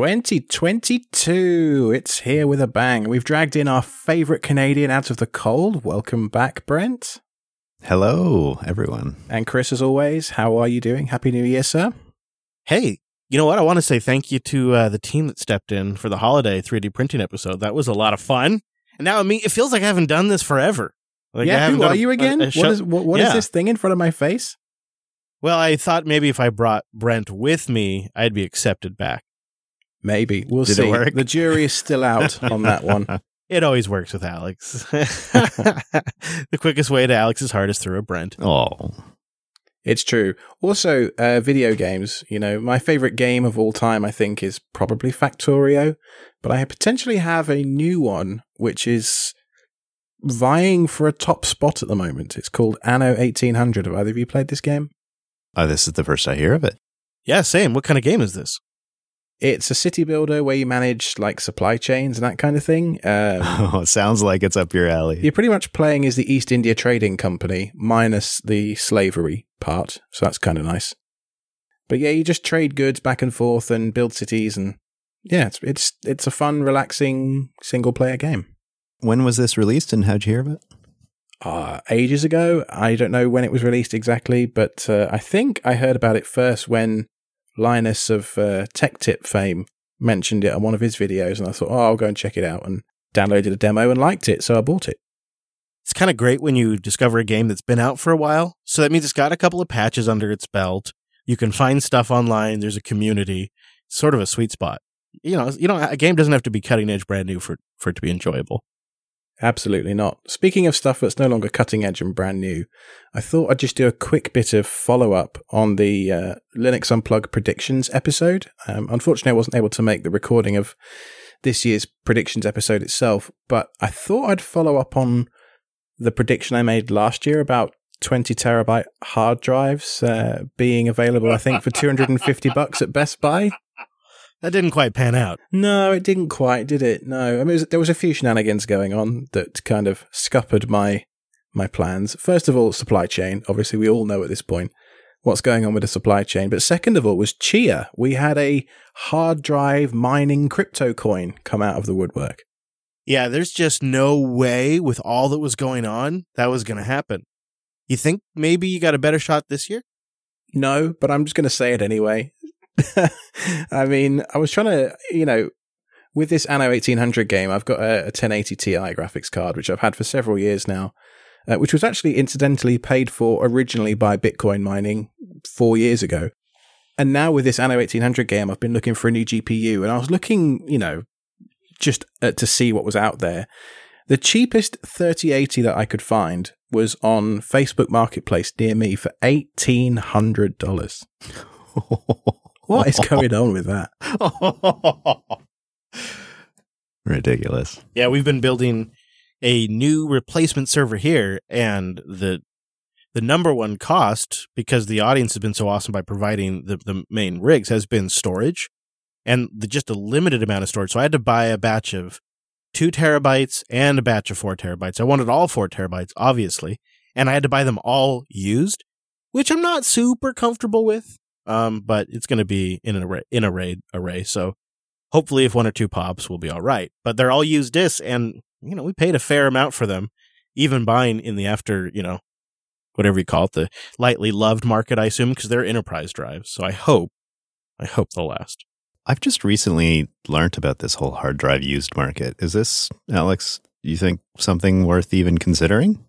2022. It's here with a bang. We've dragged in our favorite Canadian out of the cold. Welcome back, Brent. Hello, everyone. And Chris, as always, how are you doing? Happy New Year, sir. Hey, you know what? I want to say thank you to uh, the team that stepped in for the holiday 3D printing episode. That was a lot of fun. And now I mean, it feels like I haven't done this forever. Like yeah, who are a- you again? a what show- is what, what is Yeah. this thing in front of my face? Well, I thought maybe if I brought Brent with me, I'd be accepted back. Maybe we'll Did it see. work? The jury is still out on that one. It always works with Alex. the quickest way to Alex's heart is through a Brent. Oh, It's true. Also, uh, video games. You know, my favorite game of all time, I think, is probably Factorio, but I potentially have a new one which is vying for a top spot at the moment. It's called Anno 1800. Have either of you played this game? oh, this is the first I hear of it. Yeah, same. What kind of game is this? It's a city builder where you manage like supply chains and that kind of thing. Um, Oh, sounds like it's up your alley. You're pretty much playing as the East India Trading Company minus the slavery part, so that's kind of nice. But yeah, you just trade goods back and forth and build cities, and yeah, it's it's it's a fun, relaxing single player game. When was this released, and how'd you hear of it? Uh, ages ago, I don't know when it was released exactly, but uh, I think I heard about it first when Linus of uh, Tech Tip fame mentioned it on one of his videos, and I thought, oh, I'll go and check it out, and downloaded a demo and liked it, so I bought it. It's kind of great when you discover a game that's been out for a while. So that means it's got a couple of patches under its belt. You can find stuff online. There's a community. Sort of a sweet spot. You know, you know, a game doesn't have to be cutting edge, brand new for for it to be enjoyable. Absolutely not. Speaking of stuff that's no longer cutting edge and brand new, I thought I'd just do a quick bit of follow up on the uh, Linux Unplugged predictions episode. Um, unfortunately, I wasn't able to make the recording of this year's predictions episode itself, but I thought I'd follow up on the prediction I made last year about 20 terabyte hard drives uh, being available, I think, for 250 bucks at Best Buy. That didn't quite pan out. No, it didn't quite, did it? No, I mean, was, there was a few shenanigans going on that kind of scuppered my my plans. First of all, supply chain. Obviously, we all know at this point what's going on with the supply chain. But second of all, was Chia. We had a hard drive mining crypto coin come out of the woodwork. Yeah, there's just no way with all that was going on that was going to happen. You think maybe you got a better shot this year? No, but I'm just going to say it anyway. I mean, I was trying to, you know, with this Anno 1800 game, I've got a, a 1080 Ti graphics card, which I've had for several years now, uh, which was actually incidentally paid for originally by Bitcoin mining four years ago. And now with this Anno 1800 game, I've been looking for a new GPU, and I was looking, you know, just uh, to see what was out there. The cheapest 3080 that I could find was on Facebook Marketplace near me for $1,800. What is going on with that? Ridiculous. Yeah, we've been building a new replacement server here, and the the number one cost because the audience has been so awesome by providing the, the main rigs has been storage and the, just a limited amount of storage. So I had to buy a batch of two terabytes and a batch of four terabytes. I wanted all four terabytes, obviously, and I had to buy them all used, which I'm not super comfortable with. Um, but it's going to be in an array, in a RAID array. So hopefully if one or two pops we'll be all right but they're all used discs and you know we paid a fair amount for them even buying in the after you know whatever you call it the lightly loved market i assume because they're enterprise drives so i hope i hope they'll last I've just recently learnt about this whole hard drive used market. Is this, Alex, you think something worth even considering?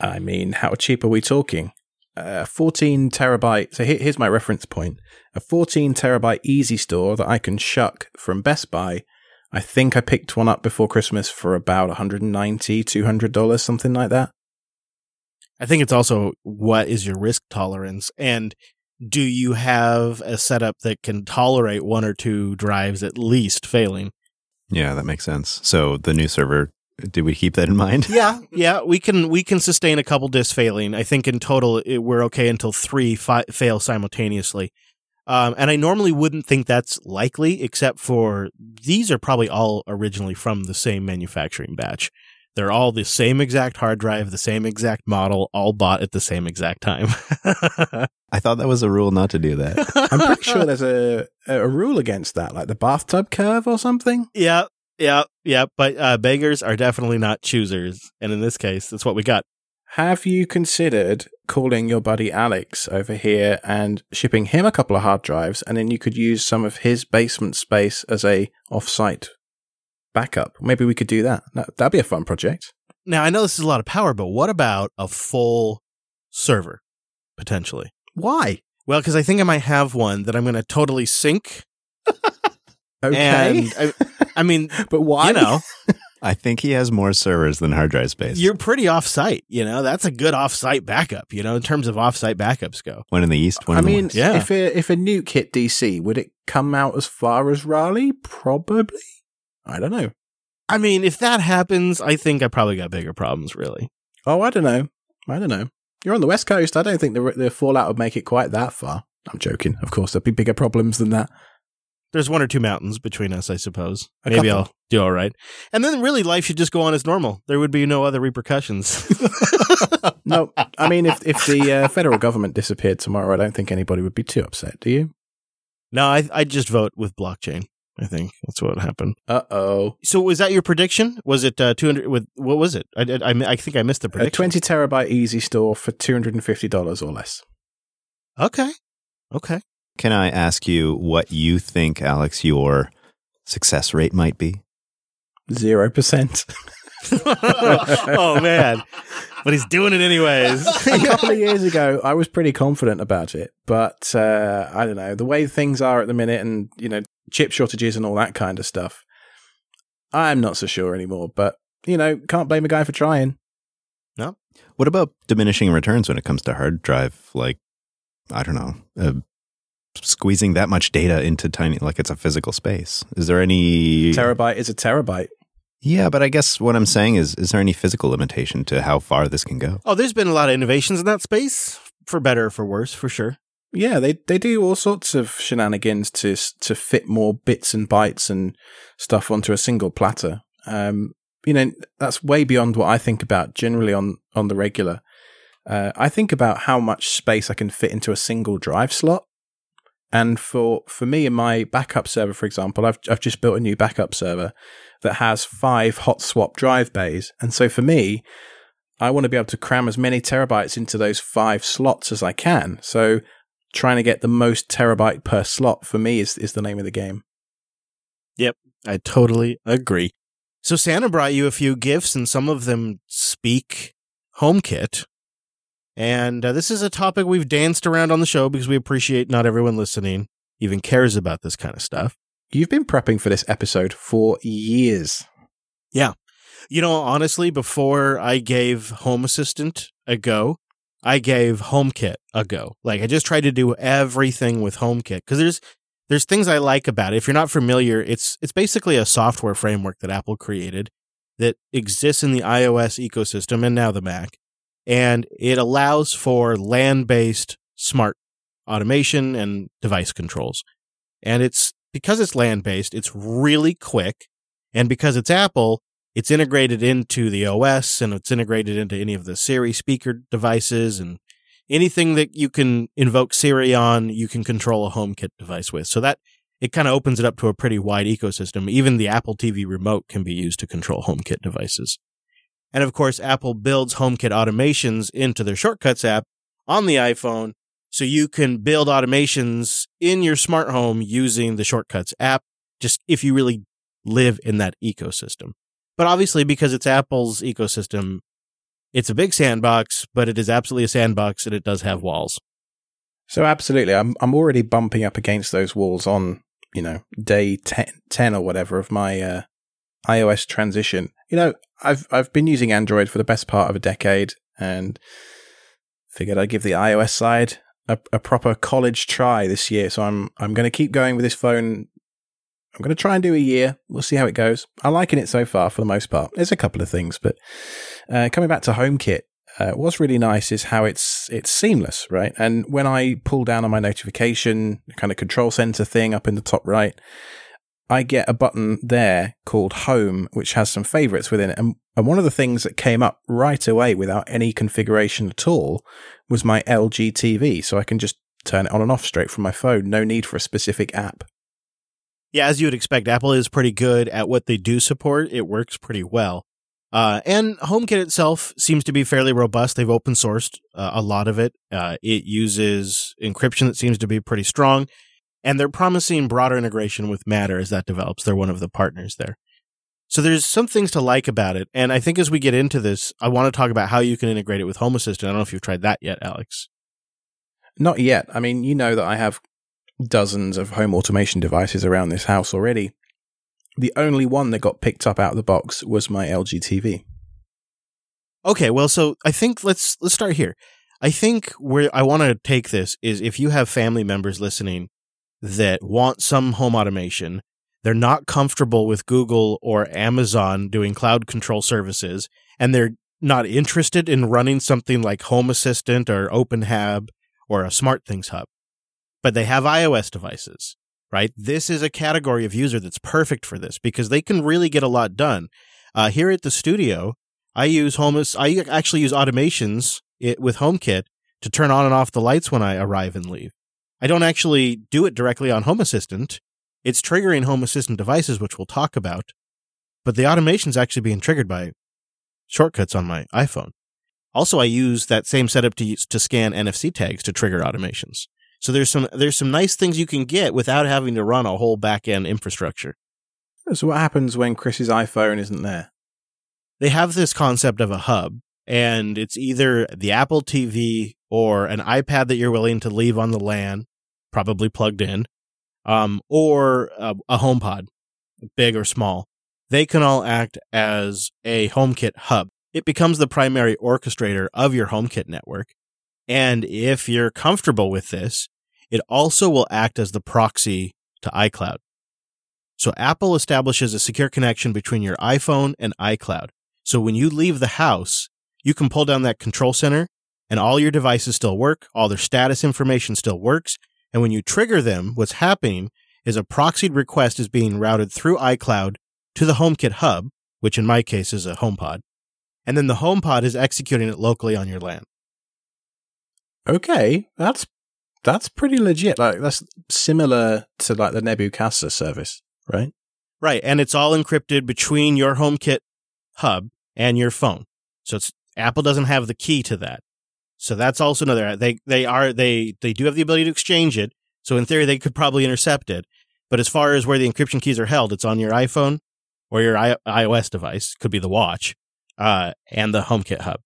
I mean, how cheap are we talking? Uh, 14 terabyte. So here, here's my reference point a 14 terabyte easystore that I can shuck from Best Buy. I think I picked one up before Christmas for about 190 $200, something like that. i think it's also what is your risk tolerance and do you have a setup that can tolerate one or two drives at least failing Yeah, that makes sense. So the new server, did we keep that in mind? yeah yeah we can we can sustain a couple discs failing i think in total it, we're okay until three fi- fail simultaneously um, and i normally wouldn't think that's likely except for these are probably all originally from the same manufacturing batch They're all the same exact hard drive, the same exact model, all bought at the same exact time. I thought that was a rule not to do that. I'm pretty sure there's a a rule against that, like the bathtub curve or something. Yeah, yeah, yeah. But uh, beggars are definitely not choosers, and in this case, that's what we got. Have you considered calling your buddy Alex over here and shipping him a couple of hard drives, and then you could use some of his basement space as a off-site backup? Maybe we could do that. that that'd be a fun project. Now I know this is a lot of power, but what about a full server potentially? Why? Well, because I think I might have one that I'm going to totally sync. Okay, And I, I mean, but why? you know, I think he has more servers than hard drive space. you're pretty off-site. You know, that's a good off-site backup. You know, in terms of off-site backups go. one in the east, one I in the mean, west. Yeah. if a, if a nuke hit DC, would it come out as far as Raleigh? Probably. I don't know. I mean, if that happens, I think I probably got bigger problems. Really. Oh, I don't know. I don't know. You're on the west coast. I don't think the the fallout would make it quite that far. I'm joking. Of course, there'd be bigger problems than that. There's one or two mountains between us, I suppose. A Maybe couple. I'll do all right. And then really life should just go on as normal. There would be no other repercussions. No, I mean, if if the uh, federal government disappeared tomorrow, I don't think anybody would be too upset. Do you? no, I I just vote with blockchain. I think that's what happened. Uh oh. So was that your prediction? Was it uh, 200 with what was it? I, I, I think I missed the prediction. A 20 terabyte easystore for $250 or less. Okay. Okay. Can I ask you what you think, Alex, your success rate might be? 0%. oh man. But he's doing it anyways. a couple of years ago, I was pretty confident about it, but uh, I don't know the way things are at the minute, and you know, chip shortages and all that kind of stuff. I'm not so sure anymore, but you know, can't blame a guy for trying. No. What about diminishing returns when it comes to hard drive? Like, I don't know, uh, squeezing that much data into tiny, like it's a physical space. Is there any? Terabyte is a terabyte. yeah, but I guess what I'm saying is, is there any physical limitation to how far this can go? oh, there's been a lot of innovations in that space, for better or for worse, for sure. Yeah, they they do all sorts of shenanigans to to fit more bits and bytes and stuff onto a single platter. Um, you know, that's way beyond what I think about generally on on the regular. Uh, I think about how much space I can fit into a single drive slot. And for for me in my backup server, for example, I've I've just built a new backup server that has five hot swap drive bays. And so for me, I want to be able to cram as many terabytes into those five slots as I can. So trying to get the most terabyte per slot for me is is the name of the game. Yep, I totally agree. So Santa brought you a few gifts, and some of them speak HomeKit. And uh, this is a topic we've danced around on the show because we appreciate not everyone listening even cares about this kind of stuff. You've been prepping for this episode for years. Yeah. You know, honestly, before I gave Home Assistant a go, I gave HomeKit a go. Like I just tried to do everything with HomeKit because there's there's things I like about it. If you're not familiar, it's it's basically a software framework that Apple created that exists in the iOS ecosystem and now the Mac, and it allows for land based smart automation and device controls. And it's because it's land based, it's really quick, and because it's Apple, it's integrated into the OS and it's integrated into any of the Siri speaker devices and anything that you can invoke Siri on, you can control a HomeKit device with. So that it kind of opens it up to a pretty wide ecosystem. Even the Apple TV remote can be used to control HomeKit devices. And of course, Apple builds HomeKit automations into their Shortcuts app on the iPhone. So you can build automations in your smart home using the Shortcuts app, just if you really live in that ecosystem. But obviously, because it's Apple's ecosystem, it's a big sandbox, but it is absolutely a sandbox and it does have walls. So absolutely, I'm I'm already bumping up against those walls on you know day 10, 10 or whatever of my uh, iOS transition. You know, I've I've been using Android for the best part of a decade, and figured I'd give the iOS side a, a proper college try this year. So I'm I'm going to keep going with this phone. I'm going to try and do a year. We'll see how it goes. I'm liking it so far for the most part. There's a couple of things, but uh, coming back to HomeKit, uh, what's really nice is how it's it's seamless, right? And when I pull down on my notification kind of control center thing up in the top right, I get a button there called Home, which has some favorites within it. And, and one of the things that came up right away without any configuration at all was my LG TV. So I can just turn it on and off straight from my phone. No need for a specific app. Yeah, as you would expect, Apple is pretty good at what they do support. It works pretty well. Uh, and HomeKit itself seems to be fairly robust. They've open sourced uh, a lot of it. Uh, it uses encryption that seems to be pretty strong and they're promising broader integration with Matter as that develops. They're one of the partners there. So there's some things to like about it. And I think as we get into this, I want to talk about how you can integrate it with Home Assistant. I don't know if you've tried that yet, Alex. Not yet. I mean, you know that I have dozens of home automation devices around this house already. The only one that got picked up out of the box was my LG TV. Okay, well, so I think let's let's start here. I think where I want to take this is if you have family members listening that want some home automation. They're not comfortable with Google or Amazon doing cloud control services, and they're not interested in running something like Home Assistant or OpenHab or a SmartThings Hub. But they have iOS devices, right? This is a category of user that's perfect for this because they can really get a lot done. Uh, here at the studio, I use Home. I actually use automations with HomeKit to turn on and off the lights when I arrive and leave. I don't actually do it directly on Home Assistant. It's triggering Home Assistant devices, which we'll talk about, but the automation is actually being triggered by shortcuts on my iPhone. Also, I use that same setup to use, to scan NFC tags to trigger automations. So there's some there's some nice things you can get without having to run a whole back end infrastructure. So what happens when Chris's iPhone isn't there? They have this concept of a hub, and it's either the Apple TV or an iPad that you're willing to leave on the LAN, probably plugged in, um, or a, a HomePod, big or small. They can all act as a HomeKit hub. It becomes the primary orchestrator of your HomeKit network. And if you're comfortable with this, it also will act as the proxy to iCloud. So Apple establishes a secure connection between your iPhone and iCloud. So when you leave the house, you can pull down that control center and all your devices still work, all their status information still works. And when you trigger them, what's happening is a proxied request is being routed through iCloud to the HomeKit hub, which in my case is a HomePod. And then the HomePod is executing it locally on your LAN. Okay, that's that's pretty legit. Like that's similar to like the Nabu Casa service, right? Right, and it's all encrypted between your HomeKit hub and your phone. So it's Apple doesn't have the key to that. So that's also another. They they are they they do have the ability to exchange it. So in theory, they could probably intercept it. But as far as where the encryption keys are held, it's on your iPhone or your I- iOS device. Could be the watch uh, and the HomeKit hub.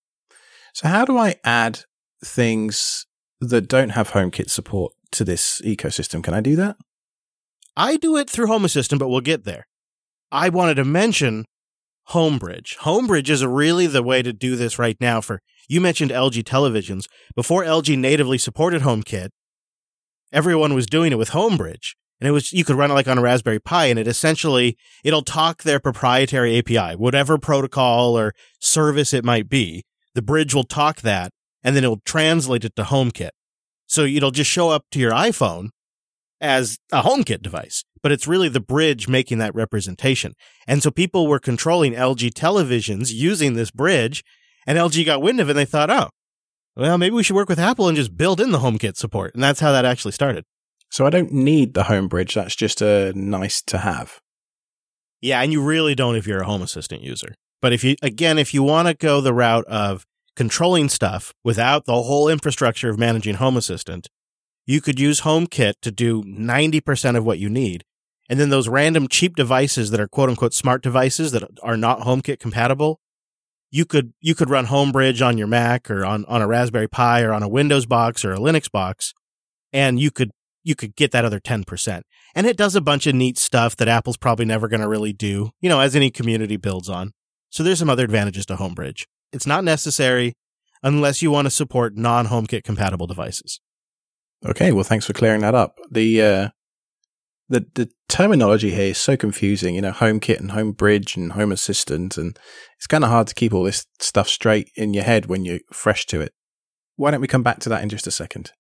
So how do I add things that don't have HomeKit support to this ecosystem? Can I do that? I do it through Home Assistant, but we'll get there. I wanted to mention Homebridge. Homebridge is really the way to do this right now for you mentioned LG televisions. Before LG natively supported HomeKit, everyone was doing it with Homebridge. And it was you could run it like on a Raspberry Pi and it essentially it'll talk their proprietary API, whatever protocol or service it might be. The bridge will talk that and then it'll translate it to HomeKit. So it'll just show up to your iPhone as a HomeKit device, but it's really the bridge making that representation. And so people were controlling LG televisions using this bridge and LG got wind of it and they thought, oh, well, maybe we should work with Apple and just build in the HomeKit support. And that's how that actually started. So I don't need the home bridge. That's just a nice to have. Yeah, and you really don't if you're a Home Assistant user. But if you, again, if you want to go the route of controlling stuff without the whole infrastructure of managing Home Assistant, you could use HomeKit to do 90% of what you need. And then those random cheap devices that are quote unquote smart devices that are not HomeKit compatible, you could you could run Homebridge on your Mac or on, on a Raspberry Pi or on a Windows box or a Linux box, and you could you could get that other 10%. And it does a bunch of neat stuff that Apple's probably never going to really do, you know, as any community builds on. So there's some other advantages to Homebridge. It's not necessary unless you want to support non-HomeKit compatible devices. Okay, well thanks for clearing that up. The uh the the terminology here is so confusing. You know, HomeKit and HomeBridge and Home Assistant, and it's kind of hard to keep all this stuff straight in your head when you're fresh to it. Why don't we come back to that in just a second?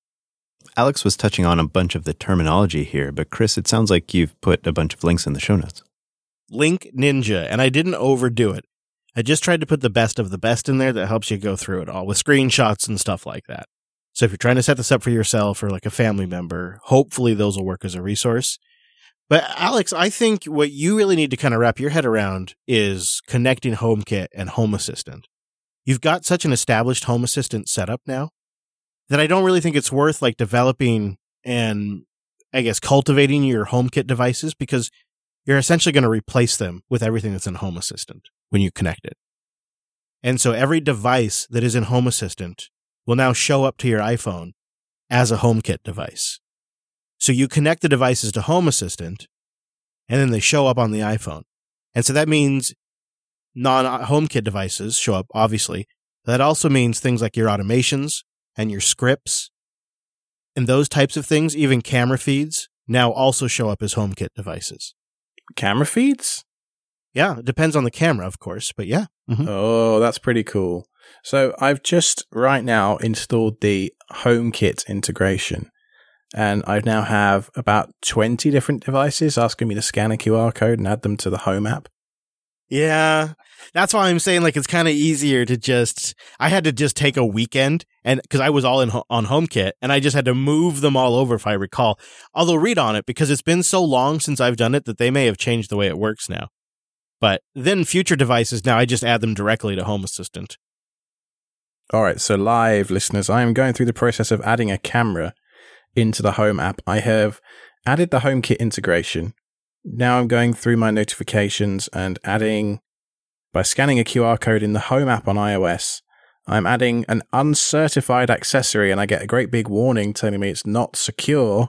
Alex was touching on a bunch of the terminology here, but Chris, it sounds like you've put a bunch of links in the show notes. Link Ninja, and I didn't overdo it. I just tried to put the best of the best in there that helps you go through it all with screenshots and stuff like that. So if you're trying to set this up for yourself or like a family member, hopefully those will work as a resource. But Alex, I think what you really need to kind of wrap your head around is connecting HomeKit and Home Assistant. You've got such an established Home Assistant setup now that I don't really think it's worth like developing and I guess cultivating your HomeKit devices because you're essentially going to replace them with everything that's in Home Assistant when you connect it. And so every device that is in Home Assistant will now show up to your iPhone as a HomeKit device. So you connect the devices to Home Assistant and then they show up on the iPhone. And so that means non HomeKit devices show up, obviously. That also means things like your automations and your scripts and those types of things, even camera feeds, now also show up as HomeKit devices. Camera feeds? Yeah, it depends on the camera, of course, but yeah. Mhm. Oh, that's pretty cool. So I've just right now installed the HomeKit integration. And I now have about 20 different devices asking me to scan a QR code and add them to the Home app. Yeah. That's why I'm saying like it's kind of easier to just I had to just take a weekend and cuz I was all in ho- on HomeKit and I just had to move them all over if I recall. Although read on it because it's been so long since I've done it that they may have changed the way it works now. But then future devices now I just add them directly to Home Assistant. All right, so live listeners, I am going through the process of adding a camera into the Home app. I have added the HomeKit integration. Now I'm going through my notifications and adding, by scanning a QR code in the Home app on iOS, I'm adding an uncertified accessory and I get a great big warning telling me it's not secure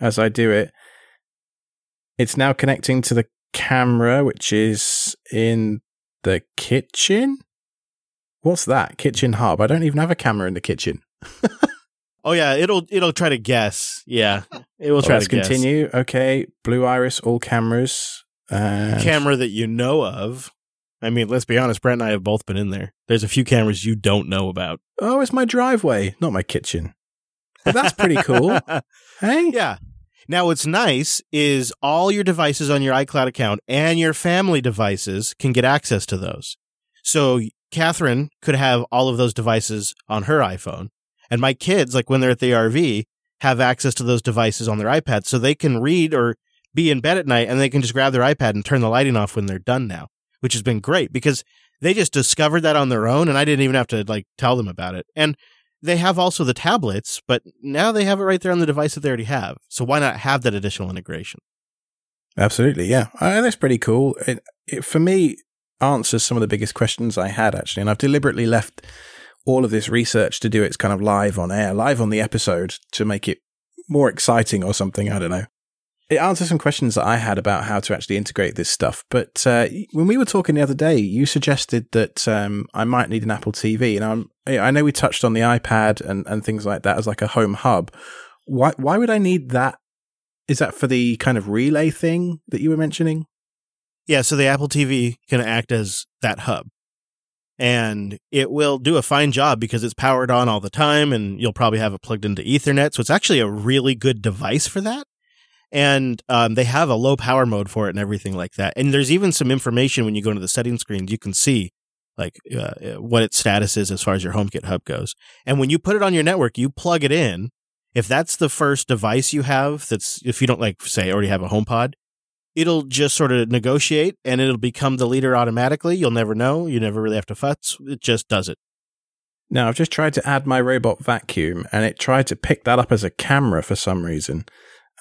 as I do it. It's now connecting to the camera, which is in the kitchen. What's that? Kitchen hub. I don't even have a camera in the kitchen. Oh yeah, it'll it'll try to guess. Yeah. It will Well, try let's to guess. continue. Okay, Blue Iris, all cameras. And camera that you know of. I mean, let's be honest, Brent and I have both been in there. There's a few cameras you don't know about. Oh, it's my driveway, not my kitchen. But that's pretty cool. hey, yeah. Now, what's nice is all your devices on your iCloud account and your family devices can get access to those. So Catherine could have all of those devices on her iPhone. And my kids, like when they're at the RV, have access to those devices on their iPad so they can read or be in bed at night and they can just grab their iPad and turn the lighting off when they're done now, which has been great because they just discovered that on their own and I didn't even have to like tell them about it. And they have also the tablets, but now they have it right there on the device that they already have. So why not have that additional integration? absolutely. Yeah, uh, that's pretty cool. It, it, for me, answers some of the biggest questions I had actually, and I've deliberately left all of this research to do it's kind of live on air, live on the episode to make it more exciting or something. I don't know. It answers some questions that I had about how to actually integrate this stuff. But uh, when we were talking the other day, you suggested that um, I might need an Apple TV, and I'm, I know we touched on the iPad and, and things like that as like a home hub. Why why would I need that? Is that for the kind of relay thing that you were mentioning? Yeah, so the Apple TV can act as that hub. And it will do a fine job because it's powered on all the time and you'll probably have it plugged into Ethernet. So it's actually a really good device for that. And um, they have a low power mode for it and everything like that. And there's even some information when you go into the settings screens, you can see like uh, what its status is as far as your HomeKit hub goes. And when you put it on your network, you plug it in. If that's the first device you have, that's if you don't like say already have a HomePod, it'll just sort of negotiate and it'll become the leader automatically. You'll never know. You never really have to futz. It just does it. Now, I've just tried to add my robot vacuum and it tried to pick that up as a camera for some reason.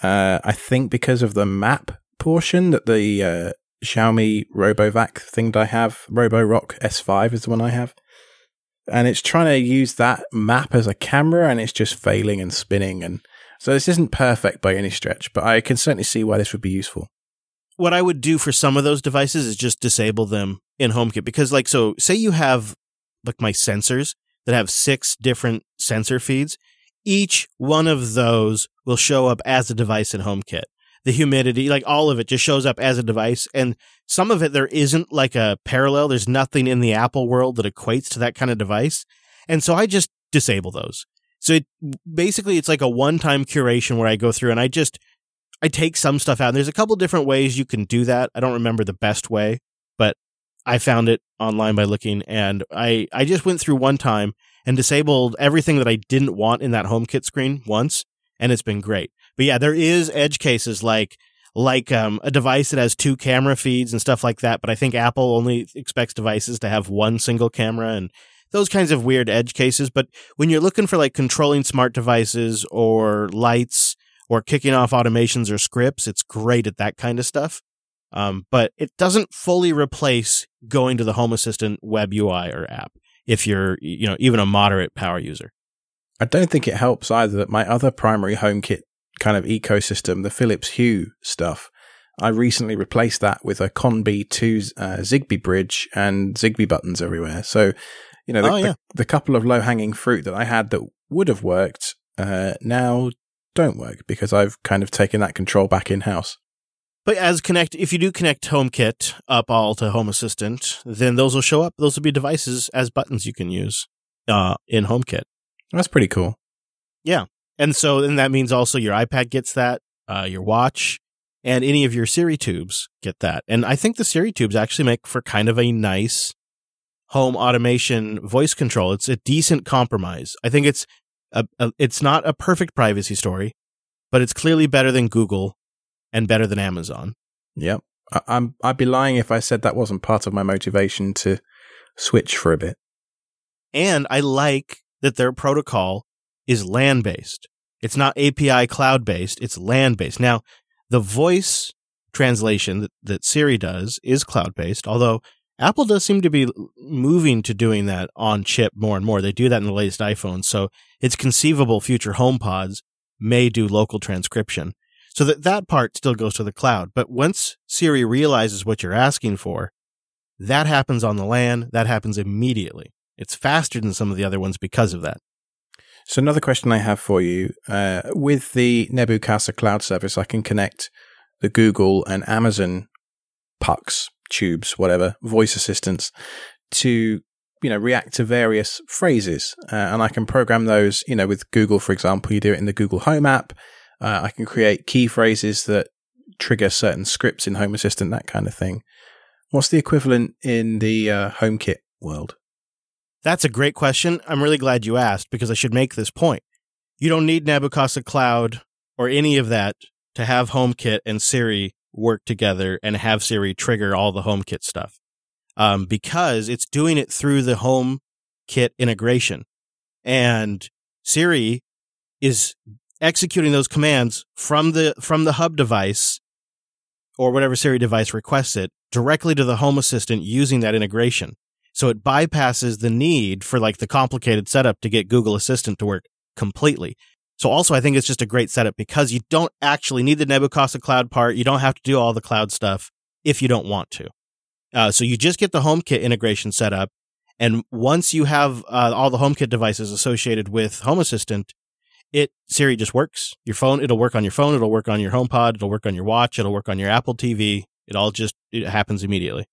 Uh, I think because of the map portion that the uh, Xiaomi RoboVac thing that I have, RoboRock S5 is the one I have. And it's trying to use that map as a camera and it's just failing and spinning. And so this isn't perfect by any stretch, but I can certainly see why this would be useful. What I would do for some of those devices is just disable them in HomeKit because, like, so say you have like my sensors that have six different sensor feeds. Each one of those will show up as a device in HomeKit. The humidity, like all of it, just shows up as a device. And some of it, there isn't like a parallel. There's nothing in the Apple world that equates to that kind of device. And so I just disable those. So it basically it's like a one-time curation where I go through and I just I take some stuff out. And there's a couple different ways you can do that. I don't remember the best way, but I found it online by looking and I I just went through one time and disabled everything that I didn't want in that HomeKit screen once and it's been great. But yeah, there is edge cases like like um, a device that has two camera feeds and stuff like that. But I think Apple only expects devices to have one single camera and those kinds of weird edge cases. But when you're looking for like controlling smart devices or lights or kicking off automations or scripts, it's great at that kind of stuff. Um, but it doesn't fully replace going to the Home Assistant web UI or app if you're, you know, even a moderate power user. I don't think it helps either that my other primary HomeKit kind of ecosystem, the Philips Hue stuff, I recently replaced that with a Conbee 2 uh, Zigbee bridge and Zigbee buttons everywhere. So, you know, the, Oh, yeah. the, the couple of low hanging fruit that I had that would have worked uh, now don't work because I've kind of taken that control back in house. But as connect, if you do connect HomeKit up all to Home Assistant, then those will show up. Those will be devices as buttons you can use uh, in HomeKit. That's pretty cool. Yeah, and so then that means also your iPad gets that, uh, your watch, and any of your Siri tubes get that. And I think the Siri tubes actually make for kind of a nice home automation voice control. It's a decent compromise. I think it's a, a it's not a perfect privacy story, but it's clearly better than Google and better than Amazon. Yep. I, I'm, I'd be lying if I said that wasn't part of my motivation to switch for a bit. And I like that their protocol is LAN based. It's not API cloud based, it's LAN based. Now, the voice translation that, that Siri does is cloud based, although Apple does seem to be moving to doing that on chip more and more. They do that in the latest iPhone. So it's conceivable future HomePods may do local transcription. So that that part still goes to the cloud. But once Siri realizes what you're asking for, that happens on the LAN. That happens immediately. It's faster than some of the other ones because of that. So another question I have for you, uh, with the Nabu Casa cloud service, I can connect the Google and Amazon pucks, tubes, whatever, voice assistants to, you know, react to various phrases. Uh, and I can program those, you know, with Google, for example, you do it in the Google Home app. Uh, I can create key phrases that trigger certain scripts in Home Assistant, that kind of thing. What's the equivalent in the uh, HomeKit world? That's a great question. I'm really glad you asked because I should make this point. You don't need Nabu Casa Cloud or any of that to have HomeKit and Siri work together and have Siri trigger all the HomeKit stuff. Um, because it's doing it through the HomeKit integration. And Siri is executing those commands from the from the hub device or whatever Siri device requests it directly to the Home Assistant using that integration. So it bypasses the need for like the complicated setup to get Google Assistant to work completely. So also I think it's just a great setup because you don't actually need the Nabu Casa cloud part. You don't have to do all the cloud stuff if you don't want to. Uh, so you just get the HomeKit integration set up. And once you have uh, all the HomeKit devices associated with Home Assistant, it Siri just works. Your phone, it'll work on your phone. It'll work on your HomePod. It'll work on your watch. It'll work on your Apple TV. It all just, it happens immediately.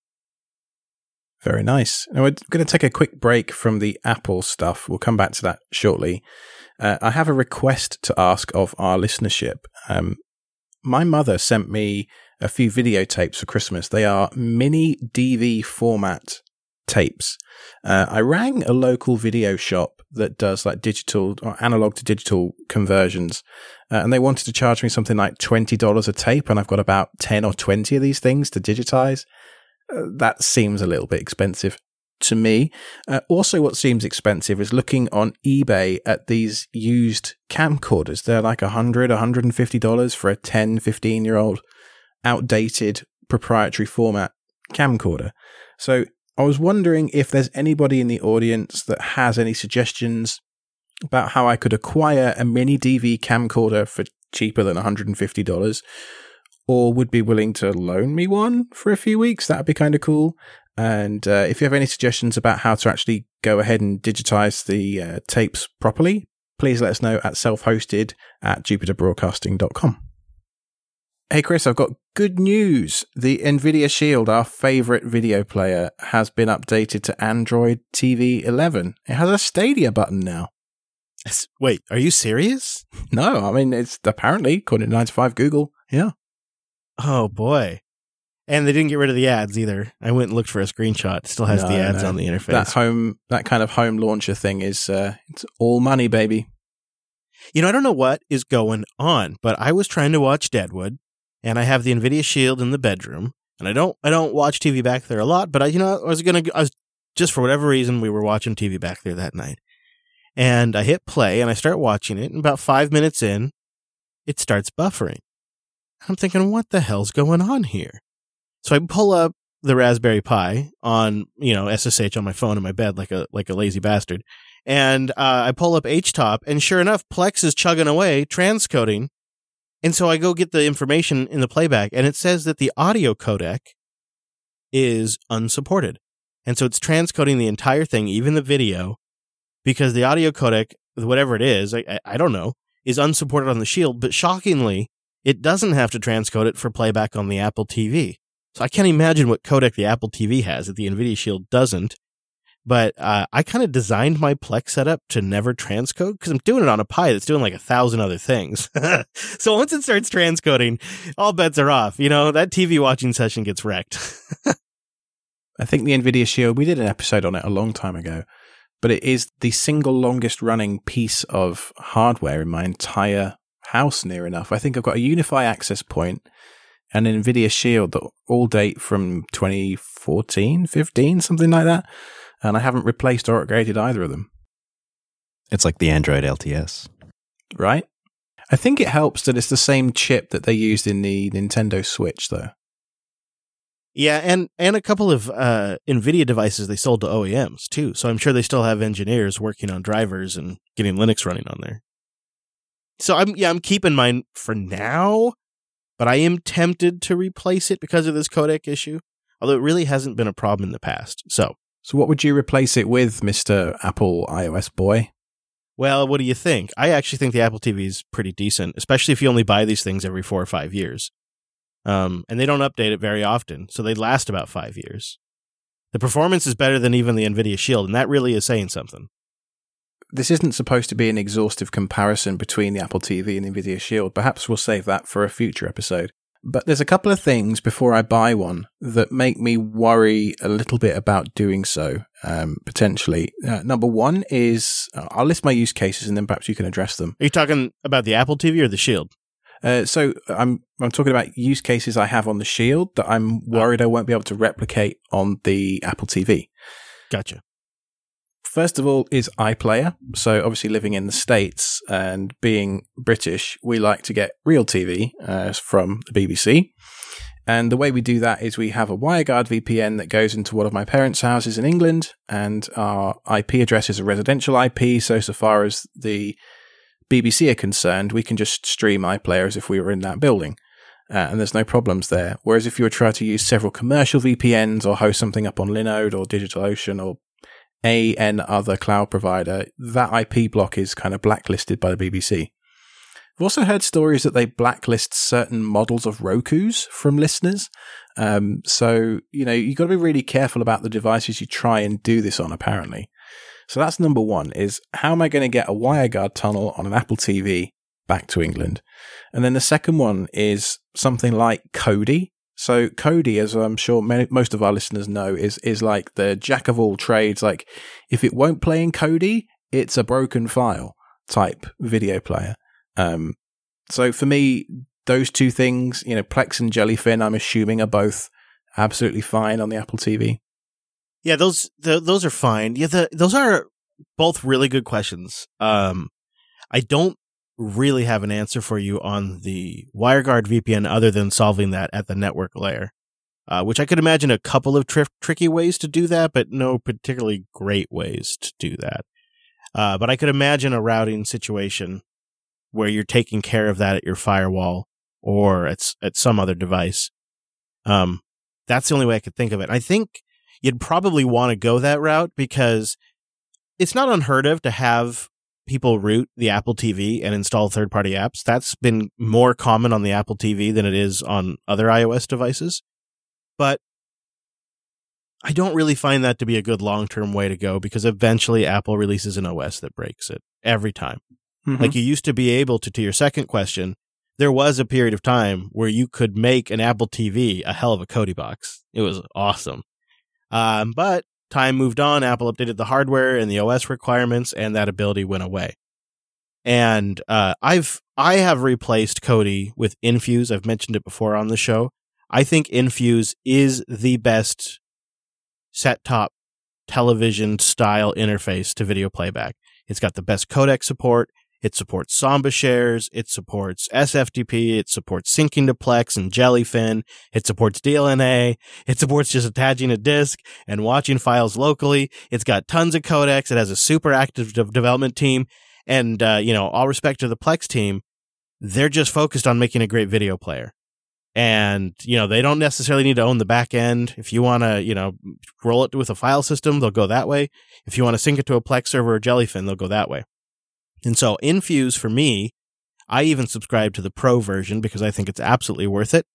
Very nice. Now we're going to take a quick break from the Apple stuff. We'll come back to that shortly. Uh, I have a request to ask of our listenership. Um, my mother sent me a few videotapes for Christmas. They are mini DV format tapes. Uh, I rang a local video shop that does like digital or analog to digital conversions, uh, and they wanted to charge me something like twenty dollars a tape, and I've got about ten or twenty of these things to digitize. Uh, that seems a little bit expensive to me. Uh, also, what seems expensive is looking on eBay at these used camcorders. They're like $100, $150 for a 10, 15 year old outdated proprietary format camcorder. So I was wondering if there's anybody in the audience that has any suggestions about how I could acquire a mini DV camcorder for cheaper than $150 or would be willing to loan me one for a few weeks. That'd be kind of cool. And uh, if you have any suggestions about how to actually go ahead and digitize the uh, tapes properly, please let us know at self-hosted at jupiterbroadcasting.com. Hey Chris, I've got good news. The Nvidia Shield, our favorite video player, has been updated to Android TV 11. It has a Stadia button now. Wait, are you serious? No, I mean it's apparently according to 95 Google. Yeah. Oh boy. And they didn't get rid of the ads either. I went and looked for a screenshot. It still has No, the ads no. on the interface. That home that kind of home launcher thing is uh it's all money, baby. You know, I don't know what is going on, but I was trying to watch Deadwood, and I have the Nvidia Shield in the bedroom, and I don't I don't watch TV back there a lot, but I you know I was gonna I was just for whatever reason we were watching TV back there that night, and I hit play and I start watching it, and about five minutes in, it starts buffering. I'm thinking, what the hell's going on here? So I pull up the Raspberry Pi on you know SSH on my phone in my bed like a like a lazy bastard, and uh, I pull up HTOP, and sure enough, Plex is chugging away, transcoding. And so I go get the information in the playback, and it says that the audio codec is unsupported. And so it's transcoding the entire thing, even the video, because the audio codec, whatever it is, I, I, I don't know, is unsupported on the Shield. But shockingly, it doesn't have to transcode it for playback on the Apple TV. So I can't imagine what codec the Apple TV has that the NVIDIA Shield doesn't but uh, I kind of designed my Plex setup to never transcode because I'm doing it on a Pi that's doing like a thousand other things. so once it starts transcoding, all bets are off. You know, that TV watching session gets wrecked. I think the Nvidia Shield, we did an episode on it a long time ago, but it is the single longest running piece of hardware in my entire house, near enough. I think I've got a UniFi access point and an Nvidia Shield that all date from 2014, 15, something like that. And I haven't replaced or upgraded either of them, It's like the Android LTS. right? I think it helps that it's the same chip that they used in the Nintendo Switch, though. yeah, and and a couple of uh, NVIDIA devices they sold to OEMs too. So I'm sure they still have engineers working on drivers and getting Linux running on there. So I'm yeah I'm keeping mine for now, but I am tempted to replace it because of this codec issue. Although it really hasn't been a problem in the past. So So, what would you replace it with, Mr. Apple iOS boy? Well, what do you think? I actually think the Apple TV is pretty decent, especially if you only buy these things every four or five years. Um, and they don't update it very often, so they last about five years. The performance is better than even the NVIDIA Shield, and that really is saying something. This isn't supposed to be an exhaustive comparison between the Apple TV and the Nvidia Shield. Perhaps we'll save that for a future episode. But there's a couple of things before I buy one that make me worry a little bit about doing so, um, potentially. Uh, number one is uh, I'll list my use cases and then perhaps you can address them. Are you talking about the Apple TV or the Shield? Uh, so I'm I'm talking about use cases I have on the Shield that I'm worried I won't be able to replicate on the Apple TV. Gotcha. First of all, is iPlayer. So, obviously, living in the States and being British, we like to get real TV uh, from the BBC. And the way we do that is we have a WireGuard VPN that goes into one of my parents' houses in England, and our IP address is a residential IP. So, so far as the BBC are concerned, we can just stream iPlayer as if we were in that building. Uh, and there's no problems there. Whereas if you were trying to use several commercial VPNs or host something up on Linode or DigitalOcean or a n other cloud provider, that IP block is kind of blacklisted by the BBC. I've also heard stories that they blacklist certain models of Roku's from listeners. Um, so, you know, you've got to be really careful about the devices you try and do this on, apparently. So that's number one is how am I going to get a WireGuard tunnel on an Apple TV back to England? And then the second one is something like Kodi. So Kodi, as I'm sure many, most of our listeners know, is is like the jack of all trades. Like if it won't play in Kodi, it's a broken file type video player. Um, so for me, those two things, you know, Plex and Jellyfin, I'm assuming are both absolutely fine on the Apple TV. Yeah, those the, those are fine. Yeah, the, those are both really good questions. Um, I don't really have an answer for you on the WireGuard VPN other than solving that at the network layer, uh, which I could imagine a couple of tri- tricky ways to do that, but no particularly great ways to do that. Uh, but I could imagine a routing situation where you're taking care of that at your firewall or at at some other device. Um, that's the only way I could think of it. I think you'd probably want to go that route because it's not unheard of to have people root the Apple TV and install third party apps. That's been more common on the Apple TV than it is on other iOS devices. But I don't really find that to be a good long term way to go because eventually Apple releases an OS that breaks it. every time. Mhm. Like you used to be able to, to your second question, there was a period of time where you could make an Apple TV a hell of a Kodi box. It was awesome. Um, but time moved on. Apple updated the hardware and the OS requirements, and that ability went away. And uh, I've I have replaced Kodi with Infuse. I've mentioned it before on the show. I think Infuse is the best set top television style interface to video playback. It's got the best codec support. It supports Samba shares. It supports SFTP. It supports syncing to Plex and Jellyfin. It supports DLNA. It supports just attaching a disk and watching files locally. It's got tons of codecs. It has a super active de- development team. And, uh, you know, all respect to the Plex team, they're just focused on making a great video player. And, you know, they don't necessarily need to own the back end. If you want to, you know, roll it with a file system, they'll go that way. If you want to sync it to a Plex server or Jellyfin, they'll go that way. And so Infuse for me, I even subscribe to the pro version because I think it's absolutely worth it.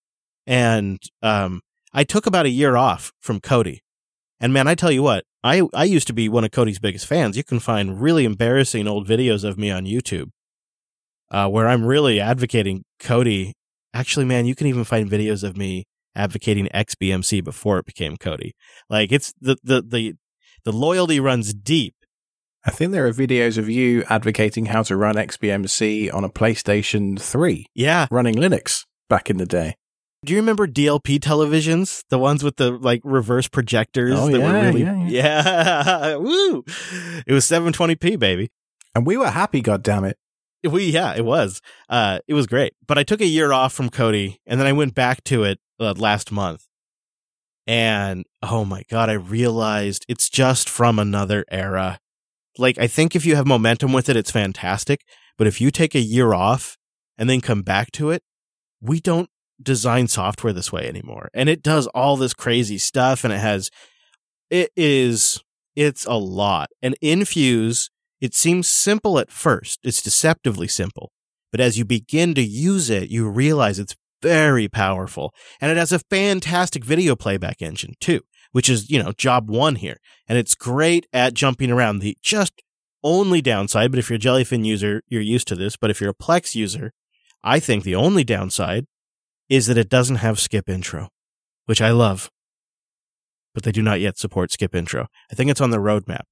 And um, I took about a year off from Kodi. And man, I tell you what, I, I used to be one of Kodi's biggest fans. You can find really embarrassing old videos of me on YouTube uh, where I'm really advocating Kodi. Actually, man, you can even find videos of me advocating XBMC before it became Kodi. Like it's the, the, the, the loyalty runs deep. I think there are videos of you advocating how to run XBMC on a PlayStation 3 Yeah. running Linux back in the day. Do you remember DLP televisions? The ones with the like reverse projectors Oh, that yeah, were really yeah, yeah. Woo. It was 720p, baby. And we were happy, goddammit. We yeah, it was. Uh it was great. But I took a year off from Kodi and then I went back to it uh, last month. And oh my god, I realized it's just from another era. Like I think if you have momentum with it it's fantastic, but if you take a year off and then come back to it, we don't design software this way anymore. And it does all this crazy stuff and it has it is it's a lot. And Infuse, it seems simple at first. It's deceptively simple. But as you begin to use it, you realize it's very powerful. And it has a fantastic video playback engine too, which is, you know, job one here. And it's great at jumping around. The just only downside, but if you're a Jellyfin user, you're used to this. But if you're a Plex user, I think the only downside is that it doesn't have skip intro, which I love. But they do not yet support skip intro. I think it's on the roadmap.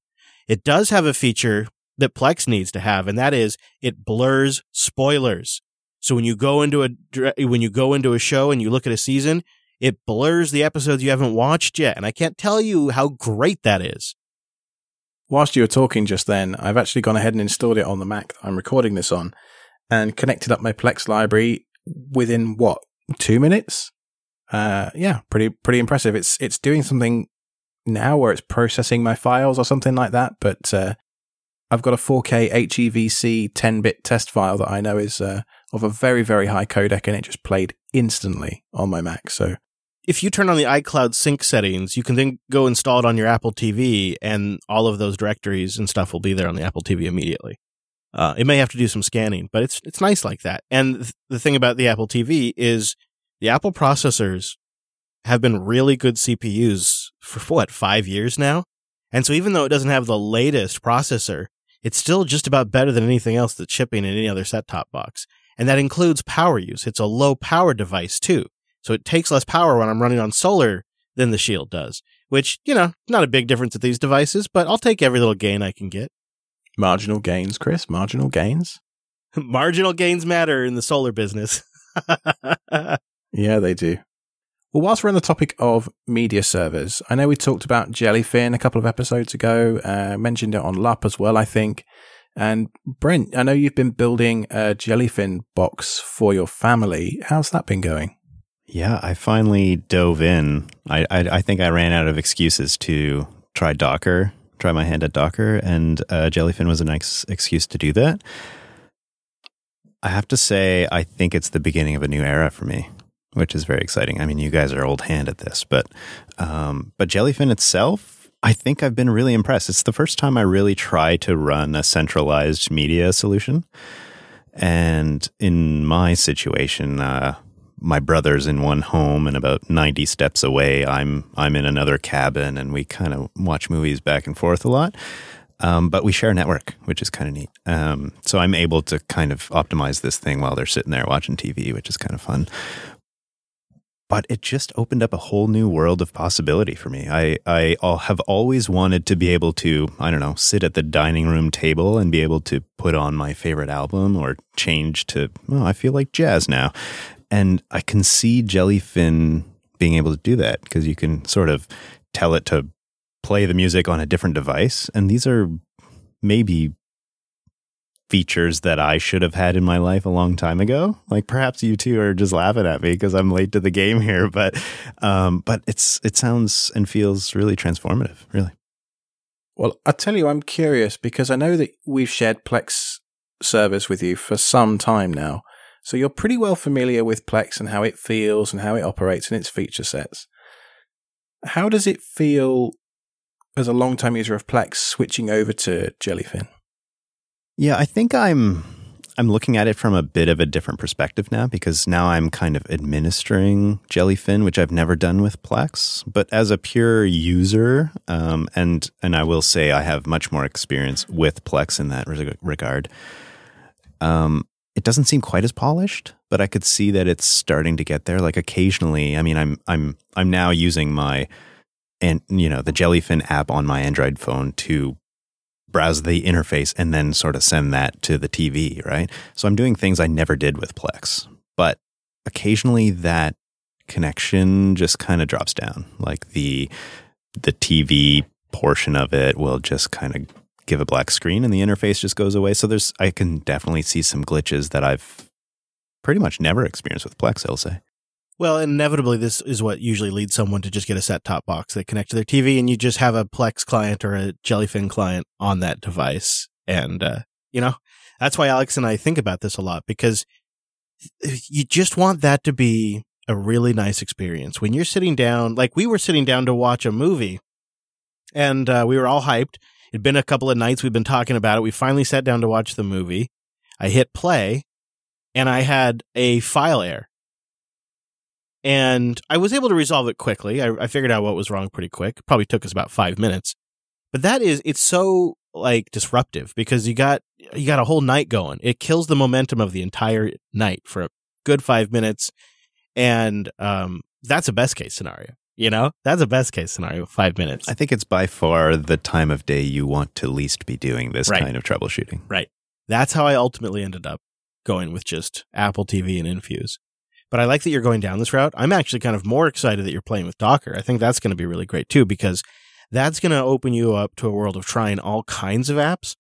It does have a feature that Plex needs to have, and that is it blurs spoilers. So when you go into a when you go into a show and you look at a season, it blurs the episodes you haven't watched yet, and I can't tell you how great that is. Whilst you were talking just then, I've actually gone ahead and installed it on the Mac that I'm recording this on and connected up my Plex library within what, two minutes? Uh, yeah, pretty, pretty impressive. It's, it's doing something now where it's processing my files or something like that, but, uh, I've got a 4K HEVC 10 bit test file that I know is, uh, of a very, very high codec and it just played instantly on my Mac. So If you turn on the iCloud sync settings, you can then go install it on your Apple TV, and all of those directories and stuff will be there on the Apple TV immediately. Uh, it may have to do some scanning, but it's it's nice like that. And th- the thing about the Apple TV is the Apple processors have been really good CPUs for what five years now, and so even though it doesn't have the latest processor, it's still just about better than anything else that's shipping in any other set top box. And that includes power use. It's a low power device too. So it takes less power when I'm running on solar than the Shield does, which, you know, not a big difference at these devices, but I'll take every little gain I can get. marginal gains, Chris, marginal gains. Marginal gains matter in the solar business. Yeah, they do. Well, whilst we're on the topic of media servers, I know we talked about Jellyfin a couple of episodes ago, uh, mentioned it on LUP as well, I think. And Brent, I know you've been building a Jellyfin box for your family. How's that been going? Yeah, I finally dove in. I, I I think I ran out of excuses to try Docker, try my hand at Docker, and uh, Jellyfin was a nice excuse to do that. I have to say, I think it's the beginning of a new era for me, which is very exciting. I mean, you guys are old hand at this, but um, but Jellyfin itself, I think I've been really impressed. It's the first time I really try to run a centralized media solution, and in my situation. Uh, my brother's in one home and about 90 steps away I'm I'm in another cabin and we kind of watch movies back and forth a lot. Um, but we share a network, which is kind of neat. Um, so I'm able to kind of optimize this thing while they're sitting there watching TV, which is kind of fun. But it just opened up a whole new world of possibility for me. I, I have always wanted to be able to, I don't know, sit at the dining room table and be able to put on my favorite album or change to, oh, I feel like jazz now. And I can see Jellyfin being able to do that because you can sort of tell it to play the music on a different device. And these are maybe features that I should have had in my life a long time ago. Like perhaps you two are just laughing at me because I'm late to the game here, but um, but it's it sounds and feels really transformative, really. Well, I tell you, I'm curious because I know that we've shared Plex service with you for some time now. So you're pretty well familiar with Plex and how it feels and how it operates and its feature sets. How does it feel as a long-time user of Plex switching over to Jellyfin? Yeah, I think I'm I'm looking at it from a bit of a different perspective now because now I'm kind of administering Jellyfin, which I've never done with Plex. But as a pure user, um, and and I will say I have much more experience with Plex in that regard. Um, it doesn't seem quite as polished, but I could see that it's starting to get there. Like occasionally, I mean, I'm I'm I'm now using my and you know the Jellyfin app on my Android phone to browse the interface and then sort of send that to the TV, right? So I'm doing things I never did with Plex. But occasionally that connection just kind of drops down. Like the the TV portion of it will just kind of give a black screen and the interface just goes away. So there's I can definitely see some glitches that I've pretty much never experienced with Plex, I'll say. Well, inevitably, this is what usually leads someone to just get a set top box. that connect to their TV, and you just have a Plex client or a Jellyfin client on that device. And, uh, you know, that's why Alex and I think about this a lot because you just want that to be a really nice experience. When you're sitting down, like we were sitting down to watch a movie, and uh, we were all hyped. It'd been a couple of nights we've been talking about it. We finally sat down to watch the movie. I hit play, and I had a file error and I was able to resolve it quickly. I, I figured out what was wrong pretty quick. Probably took us about five minutes. But that is, it's so like disruptive because you got you got a whole night going. It kills the momentum of the entire night for a good five minutes, and um, that's a best case scenario. You know, that's a best case scenario. Five minutes. I think it's by far the time of day you want to least be doing this right. kind of troubleshooting. Right. That's how I ultimately ended up going with just Apple TV and Infuse. But I like that you're going down this route. I'm actually kind of more excited that you're playing with Docker. I think that's going to be really great too, because that's going to open you up to a world of trying all kinds of apps.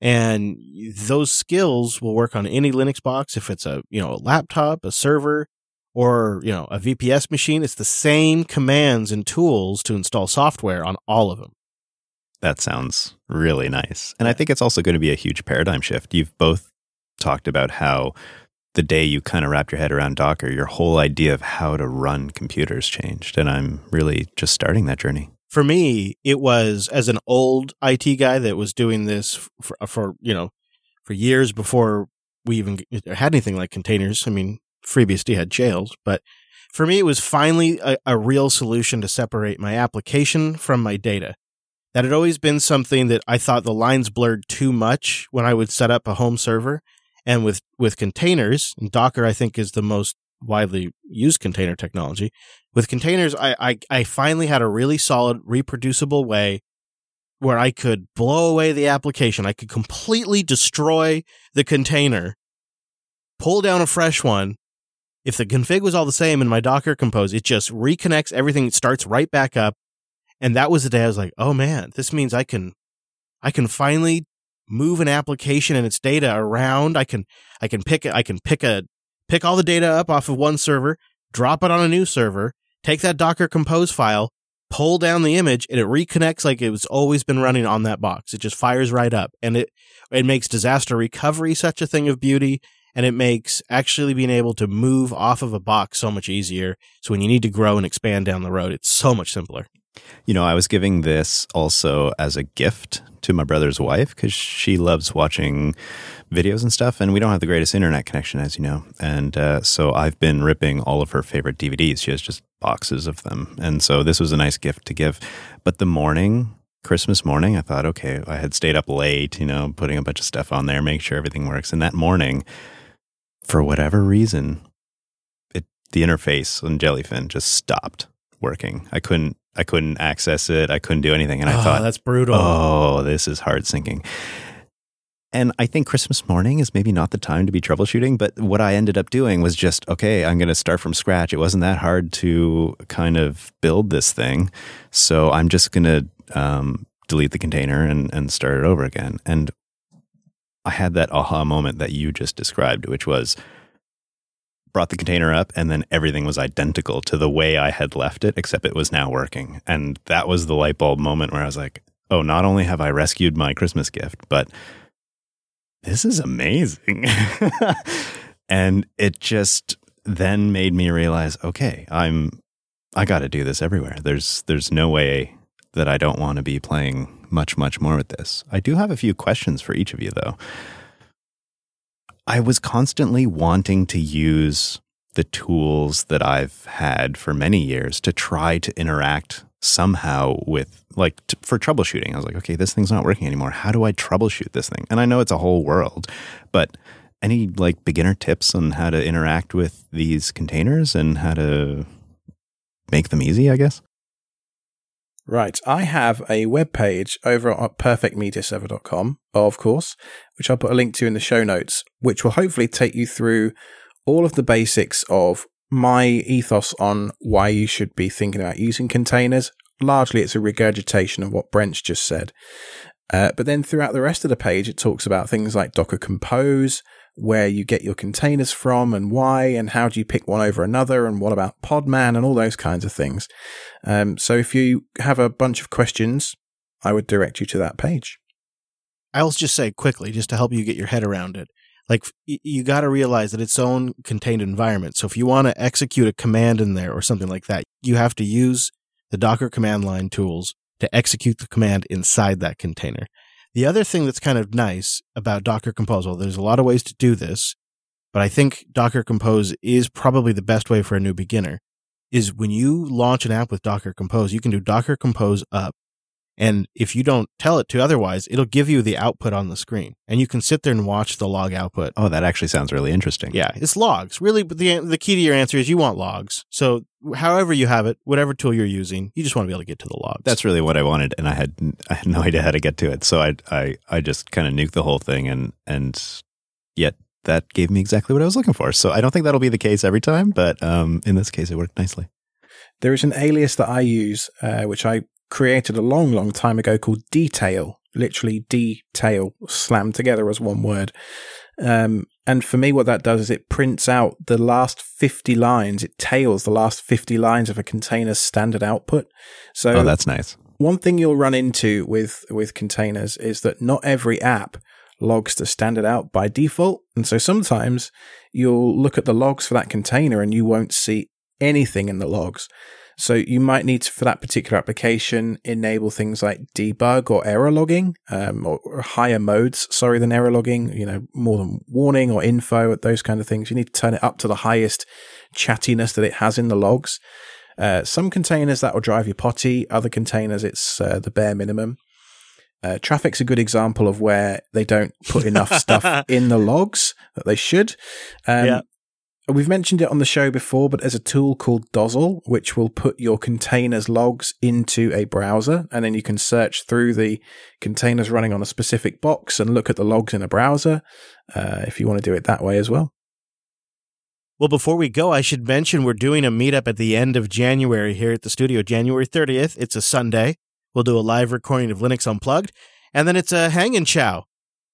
And those skills will work on any Linux box. If it's a, you know, a laptop, a server, or, you know, a VPS machine, it's the same commands and tools to install software on all of them. That sounds really nice. And I think it's also going to be a huge paradigm shift. You've both talked about how the day you kind of wrapped your head around Docker, your whole idea of how to run computers changed. And I'm really just starting that journey. For me, it was as an old IT guy that was doing this for, for you know, for years before we even had anything like containers. I mean, FreeBSD had jails, but for me, it was finally a, a real solution to separate my application from my data. That had always been something that I thought the lines blurred too much when I would set up a home server and with, with containers, Docker, I think, is the most widely used container technology. With containers, I, I, I finally had a really solid, reproducible way where I could blow away the application. I could completely destroy the container, pull down a fresh one. If the config was all the same in my Docker compose, it just reconnects everything, it starts right back up. And that was the day I was like, oh man, this means I can I can finally move an application and its data around. I can I can pick I can pick a pick all the data up off of one server, drop it on a new server, take that Docker Compose file, pull down the image, and it reconnects like it was always been running on that box. It just fires right up, and it it makes disaster recovery such a thing of beauty. And it makes actually being able to move off of a box so much easier. So when you need to grow and expand down the road, it's so much simpler. You know, I was giving this also as a gift to my brother's wife because she loves watching videos and stuff. And we don't have the greatest internet connection, as you know. And uh, so I've been ripping all of her favorite DVDs. She has just boxes of them. And so this was a nice gift to give. But the morning Christmas morning, I thought, okay, I had stayed up late, you know, putting a bunch of stuff on there, make sure everything works. And that morning, for whatever reason, it the interface on Jellyfin just stopped working. I couldn't I couldn't access it. I couldn't do anything. And I oh, thought, that's brutal. oh, this is hard syncing. And I think Christmas morning is maybe not the time to be troubleshooting, but what I ended up doing was just, okay, I'm going to start from scratch. It wasn't that hard to kind of build this thing. So I'm just going to um, delete the container and, and start it over again. And I had that aha moment that you just described, which was brought the container up and then everything was identical to the way I had left it, except it was now working. And that was the light bulb moment where I was like, oh, not only have I rescued my Christmas gift, but this is amazing. and it just then made me realize, okay, I'm I got to do this everywhere. There's there's no way that I don't want to be playing much much more with this. I do have a few questions for each of you though. I was constantly wanting to use the tools that I've had for many years to try to interact somehow with like t- for troubleshooting. I was like, okay, this thing's not working anymore. How do I troubleshoot this thing? And I know it's a whole world, but any like beginner tips on how to interact with these containers and how to make them easy, I guess? Right. I have a web page over at perfectmediaserver.com, of course, which I'll put a link to in the show notes, which will hopefully take you through all of the basics of my ethos on why you should be thinking about using containers. Largely, it's a regurgitation of what Brent's just said. Uh, but then throughout the rest of the page, it talks about things like Docker Compose, where you get your containers from and why, and how do you pick one over another, and what about Podman, and all those kinds of things. Um, so if you have a bunch of questions, I would direct you to that page. I'll just say quickly, just to help you get your head around it. Like you got to realize that its own contained environment. So if you want to execute a command in there or something like that, you have to use the Docker command line tools to execute the command inside that container. The other thing that's kind of nice about Docker Compose, well, there's a lot of ways to do this, but I think Docker Compose is probably the best way for a new beginner. Is when you launch an app with Docker Compose, you can do Docker Compose up. And if you don't tell it to otherwise, it'll give you the output on the screen and you can sit there and watch the log output. Oh, that actually sounds really interesting. Yeah, it's logs. Really, the, the key to your answer is you want logs. So however you have it, whatever tool you're using, you just want to be able to get to the logs. That's really what I wanted. And I had, I had no idea how to get to it. So I, I, I just kind of nuked the whole thing and, and yet that gave me exactly what I was looking for. So I don't think that'll be the case every time, but um, in this case, it worked nicely. There is an alias that I use, uh, which I created a long, long time ago called Detail, literally detail slammed together as one word. Um, and for me, what that does is it prints out the last 50 lines, it tails the last 50 lines of a container's standard output. So, oh, that's nice. One thing you'll run into with, with containers is that not every app logs to standard out by default. And so sometimes you'll look at the logs for that container and you won't see anything in the logs. So you might need to, for that particular application, enable things like debug or error logging, um, or, or, higher modes, sorry, than error logging, you know, more than warning or info, at those kind of things. You need to turn it up to the highest chattiness that it has in the logs. Uh, some containers that will drive you potty, other containers it's uh, the bare minimum. Uh, Traefik's a good example of where they don't put enough stuff in the logs that they should. Um, yeah. We've mentioned it on the show before, but there's a tool called Dozzle, which will put your containers logs into a browser, and then you can search through the containers running on a specific box and look at the logs in a browser uh, if you want to do it that way as well. Well, before we go, I should mention we're doing a meetup at the end of January here at the studio, January 30th. It's a Sunday. We'll do a live recording of Linux Unplugged, and then it's a hang and chow.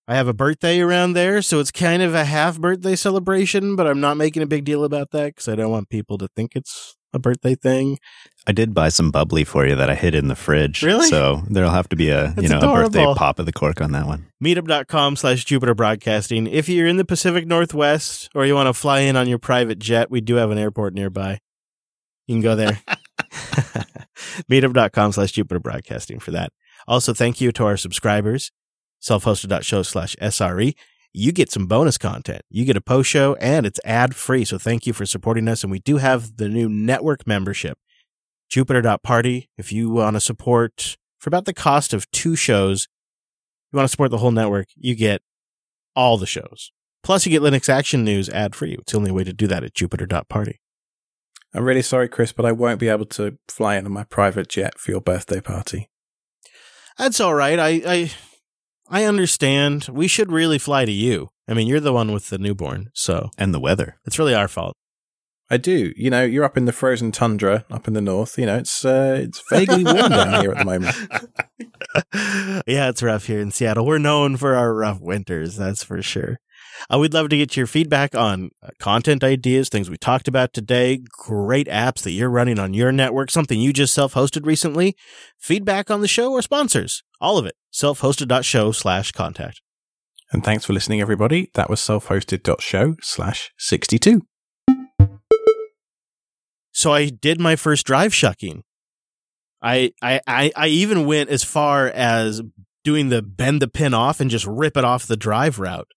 I have a birthday around there, so it's kind of a half birthday celebration, but I'm not making a big deal about that because I don't want people to think it's a birthday thing. I did buy some bubbly for you that I hid in the fridge. Really? So there'll have to be a That's you know adorable. a birthday pop of the cork on that one. Meetup.com slash Jupiter Broadcasting. If you're in the Pacific Northwest or you want to fly in on your private jet, we do have an airport nearby. You can go there. Meetup.com slash Jupiter Broadcasting for that. Also, thank you to our subscribers selfhosted.show slash SRE. You get some bonus content. You get a post show and it's ad free. So thank you for supporting us. And we do have the new network membership, jupiter.party. If you want to support for about the cost of two shows. You want to support the whole network, you get all the shows. Plus, you get Linux Action News ad free. It's the only way to do that at Jupiter.party. I'm really sorry, Chris, but I won't be able to fly in on my private jet for your birthday party. That's all right. I, I I understand. We should really fly to you. I mean, you're the one with the newborn, so And the weather. it's really our fault. I do. You know, you're up in the frozen tundra up in the north. You know, it's uh, it's vaguely warm down here at the moment. yeah, it's rough here in Seattle. We're known for our rough winters, that's for sure. Uh, we'd love to get your feedback on uh, content ideas, things we talked about today, great apps that you're running on your network, something you just self-hosted recently, feedback on the show or sponsors. All of it. Self-hosted.show slash contact. And thanks for listening, everybody. That was self-hosted.show slash 62. So I did my first drive shucking. I, I, I, I even went as far as doing the bend the pin off and just rip it off the drive route.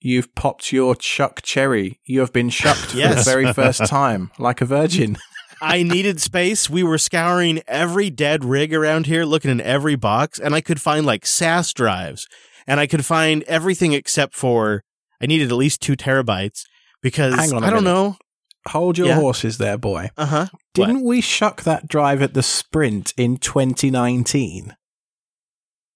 You've popped your chuck cherry. You have been shucked for the very first time, like a virgin. I needed space. We were scouring every dead rig around here, looking in every box, and I could find like SAS drives, and I could find everything except for I needed at least two terabytes because Hang on a I don't minute. know. Hold your Yeah. horses there, boy. Uh huh. Didn't we shuck that drive at the sprint in 2019?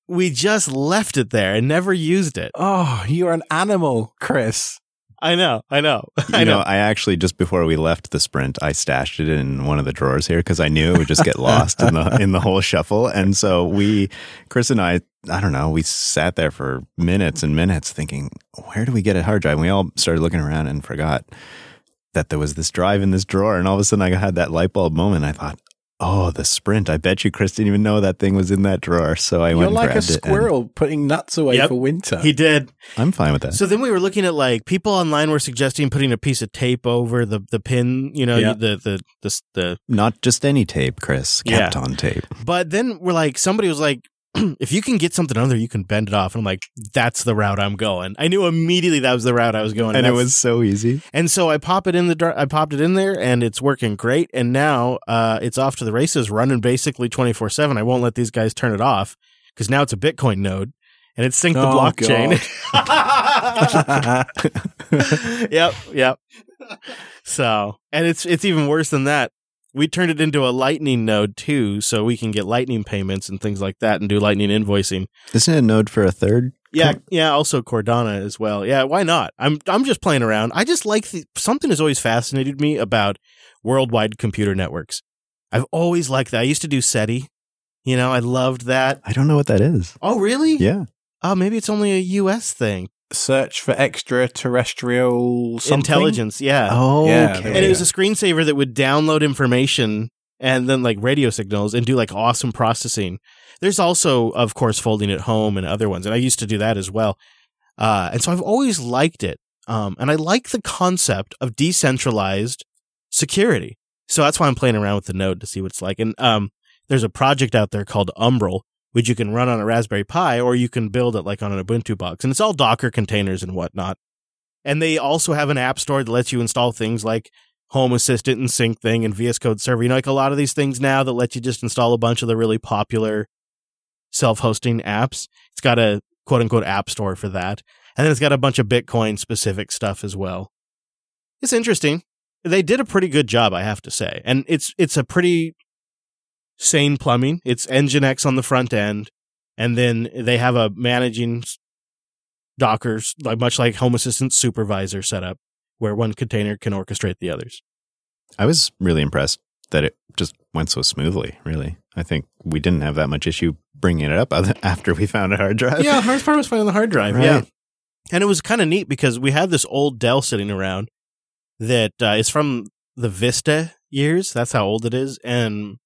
We just left it there and never used it. Oh, you're an animal, Chris. I know. I know. I You know, know. I actually just before we left the sprint, I stashed it in one of the drawers here because I knew it would just get lost in the in the whole shuffle. And so we, Chris and I, I don't know, we sat there for minutes and minutes thinking, where do we get a hard drive? And we all started looking around and forgot that there was this drive in this drawer. And all of a sudden, I had that light bulb moment. I thought, oh, the sprint. I bet you Chris didn't even know that thing was in that drawer. So I You're went and like a grabbed it, and squirrel putting nuts away Yep. for winter. He did. I'm fine with that. So then we were looking at like people online were suggesting putting a piece of tape over the the pin, you know, Yeah. the the the the Not just any tape, Chris. Yeah. Kapton tape. But then we're like, somebody was like, if you can get something under, you can bend it off. And I'm like, that's the route I'm going. I knew immediately that was the route I was going. And it was so easy. and so I pop it in the, I popped it in there and it's working great. And now, uh, it's off to the races running basically 24 seven. I won't let these guys turn it off because now it's a Bitcoin node and it's synced the Oh, blockchain. yep. Yep. So, and it's, it's even worse than that. We turned it into a lightning node too, so we can get lightning payments and things like that and do lightning invoicing. Isn't it a node for a third? Yeah, yeah. Also Cardano as well. Yeah, why not? I'm I'm just playing around. I just like the, something has always fascinated me about worldwide computer networks. I've always liked that. I used to do SETI. You know, I loved that. I don't know what that is. Oh, really? Yeah. Oh, maybe it's only a U.S. thing. Search for extraterrestrial something. Intelligence. Yeah. Oh, Yeah, okay. and it was a screensaver that would download information and then like radio signals and do like awesome processing. There's also, of course, folding at home and other ones, and I used to do that as well. Uh, and so I've always liked it, um, and I like the concept of decentralized security. So that's why I'm playing around with the node to see what it's like. And um, there's a project out there called Umbrel, which you can run on a Raspberry Pi, or you can build it like on an Ubuntu box, and it's all Docker containers and whatnot. And they also have an app store that lets you install things like Home Assistant and Syncthing and VS Code Server. You know, like a lot of these things now that let you just install a bunch of the really popular self-hosting apps. It's got a quote unquote app store for that. And then it's got a bunch of Bitcoin specific stuff as well. It's interesting. They did a pretty good job, I have to say. And it's it's a pretty sane plumbing. It's Nginx on the front end. And then they have a managing Dockers, like much like Home Assistant supervisor setup, where one container can orchestrate the others. I was really impressed that it just went so smoothly, really. I think we didn't have that much issue bringing it up after we found a hard drive. yeah, hard part was finding the hard drive. Right. Yeah, and it was kind of neat because we had this old Dell sitting around that uh, is from the Vista years. That's how old it is, and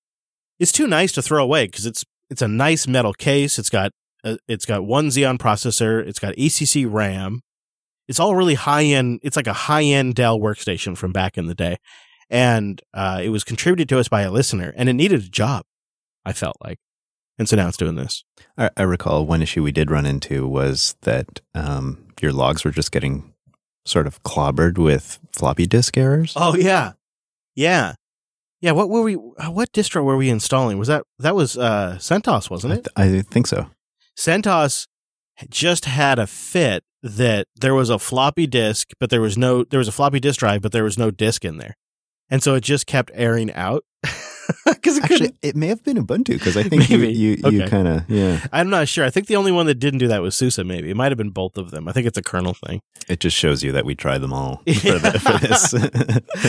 it's too nice to throw away because it's it's a nice metal case. It's got a, it's got one Xeon processor. It's got ECC RAM. It's all really high end. It's like a high end Dell workstation from back in the day, and uh, it was contributed to us by a listener, and it needed a job. I felt like, and so now it's doing this. I, I recall one issue we did run into was that um, your logs were just getting sort of clobbered with floppy disk errors. Oh yeah, yeah. Yeah, what were we? What distro were we installing? Was that that was uh, CentOS, wasn't I, it? th- I think so. CentOS just had a fit that there was a floppy disk, but there was no there was a floppy disk drive, but there was no disk in there, and so it just kept airing out because it Actually, it may have been Ubuntu because I think you Maybe. you, you Okay. kind of yeah. I'm not sure. I think the only one that didn't do that was SUSE. Maybe it might have been both of them. I think it's a kernel thing. It just shows you that we tried them all for, the, for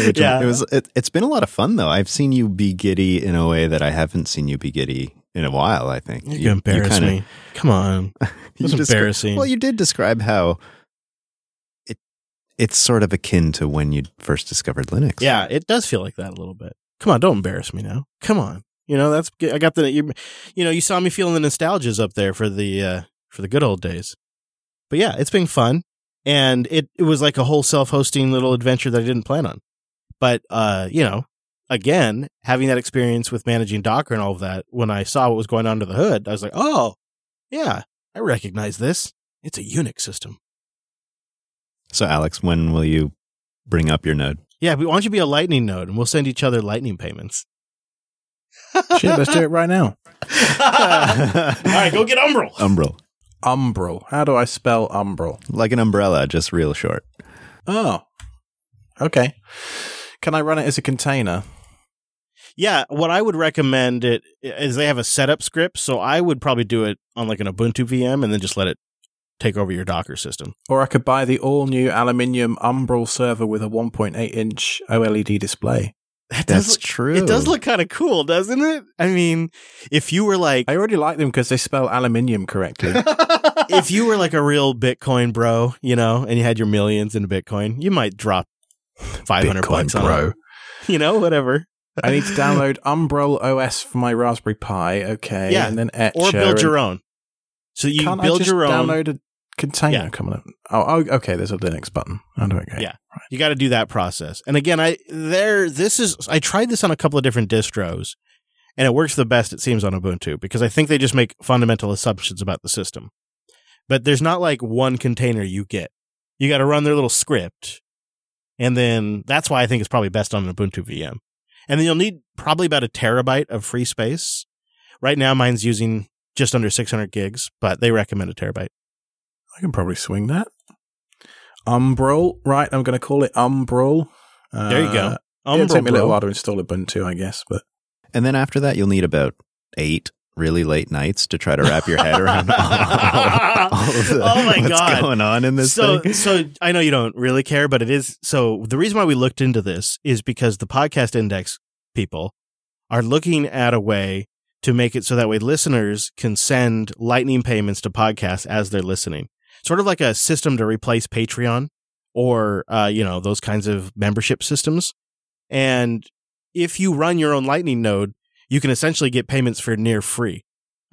this. Yeah. it was. It, it's been a lot of fun though. I've seen you be giddy in a way that I haven't seen you be giddy in a while. I think You, embarrass kinda- me. Come on. you descri- embarrassing. Well, you did describe how it it's sort of akin to when you first discovered Linux. Yeah, it does feel like that a little bit. Come on, don't embarrass me now. Come on. You know, that's I got the you, you know, you saw me feeling the nostalgias up there for the uh for the good old days. But yeah, it's been fun and it it was like a whole self-hosting little adventure that I didn't plan on. But uh, you know, again, having that experience with managing Docker and all of that, when I saw what was going on under the hood, I was like, "Oh, yeah, I recognize this. It's a Unix system." So, Alex, when will you bring up your node? Yeah, but why don't you be a Lightning node and we'll send each other Lightning payments? Shit, let's do it right now. All right, go get Umbrel. Umbrel. Umbrel. How do I spell Umbrel? like an umbrella, just real short. Oh, okay. Can I run it as a container? Yeah, what I would recommend it is they have a setup script, so I would probably do it on like an Ubuntu VM and then just let it take over your Docker system. Or I could buy the all new aluminium Umbrel server with a 1.8 inch OLED display. That That's look- true. It does look kind of cool, doesn't it? I mean, if you were like I already like them because they spell aluminium correctly. if you were like a real Bitcoin bro, you know, and you had your millions in Bitcoin, you might drop 500 Bitcoin bucks on bro. it. You know, whatever. I need to download Umbrel OS for my Raspberry Pi. Okay, Yeah, and then Etcher. Or build and- your own. So you Can't build I just your own. download a container Yeah. coming up? Oh, oh, okay. There's a Linux button. Oh, I go? Yeah. You got to do that process. And again, I there this is I tried this on a couple of different distros and it works the best it seems on Ubuntu because I think they just make fundamental assumptions about the system. But there's not like one container you get. You got to run their little script. And then that's why I think it's probably best on an Ubuntu VM. And then you'll need probably about a terabyte of free space. Right now mine's using just under 600 gigs, but they recommend a terabyte. I can probably swing that. Umbrel, right? I'm going to call it Umbrel. Uh, There you go. It'll take me a little while to install Ubuntu, I guess, but And then after that, you'll need about eight really late nights to try to wrap your head around all, all of the, Oh my what's God. going on in this so, thing. so I know you don't really care, but it is. So the reason why we looked into this is because the podcast index people are looking at a way to make it so that way listeners can send lightning payments to podcasts as they're listening. Sort of like a system to replace Patreon or, uh, you know, those kinds of membership systems. And if you run your own lightning node, you can essentially get payments for near free.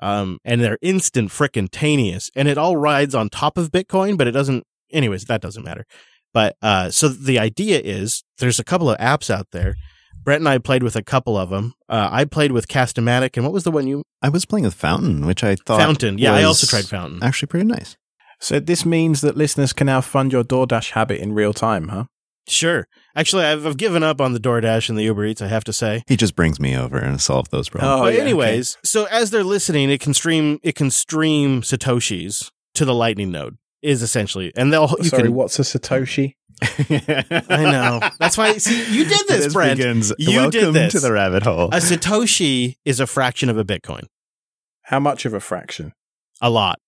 Um, and they're instant frickin' taneous. And it all rides on top of Bitcoin, but it doesn't, anyways, that doesn't matter. But, uh, so the idea is there's a couple of apps out there. Brent and I played with a couple of them. Uh, I played with Castamatic, and what was the one you? I was playing with Fountain, which I thought Fountain. Yeah, I also tried Fountain. Actually, pretty nice. So this means that listeners can now fund your DoorDash habit in real time, huh? Sure. Actually, I've, I've given up on the DoorDash and the Uber Eats, I have to say. He just brings me over and solve those problems. Oh, but yeah, anyways, so as they're listening, it can stream it can stream satoshis to the Lightning node. Is essentially, and they'll you Sorry, can. what's a Satoshi? I know. That's why. See, you did this, Brent. begins. You did Welcome this. to the rabbit hole. A satoshi is a fraction of a Bitcoin. How much of a fraction? A lot.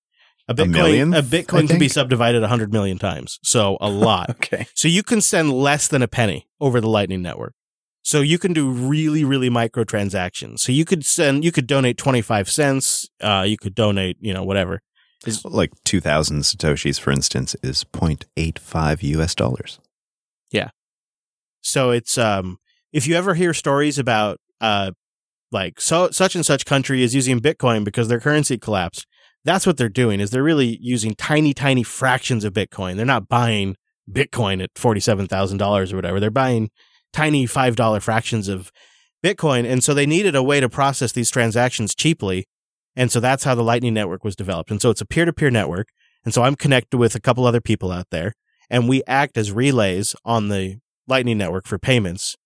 A Bitcoin. a I Bitcoin can be subdivided hundred million times. So a lot. Okay. So you can send less than a penny over the Lightning Network. So you can do really, really micro transactions. So you could send, you could donate 25 cents. Uh, you could donate, you know, whatever. Is like 2000 satoshis for instance is 0.85 us dollars Yeah. So it's, um, if you ever hear stories about, uh, like so, such and such country is using Bitcoin because their currency collapsed. That's what they're doing is they're really using tiny, tiny fractions of Bitcoin. They're not buying Bitcoin at $47,000 or whatever. They're buying tiny $5 fractions of Bitcoin. And so they needed a way to process these transactions cheaply. And so that's how the Lightning Network was developed. And so it's a peer to peer network. And so I'm connected with a couple other people out there and we act as relays on the Lightning Network for payments.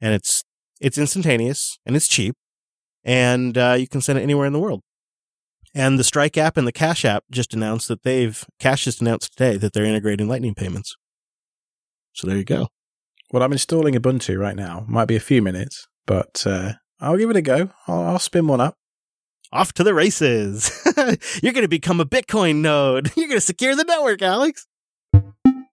And it's, It's instantaneous and it's cheap, and uh, you can send it anywhere in the world. And the Strike app and the Cash app just announced that they've Cash just announced today that they're integrating Lightning payments. So there you go. Well, I'm installing Ubuntu right now. Might be a few minutes, but uh, I'll give it a go. I'll, I'll spin one up. Off to the races. You're going to become a Bitcoin node. You're going to secure the network, Alex.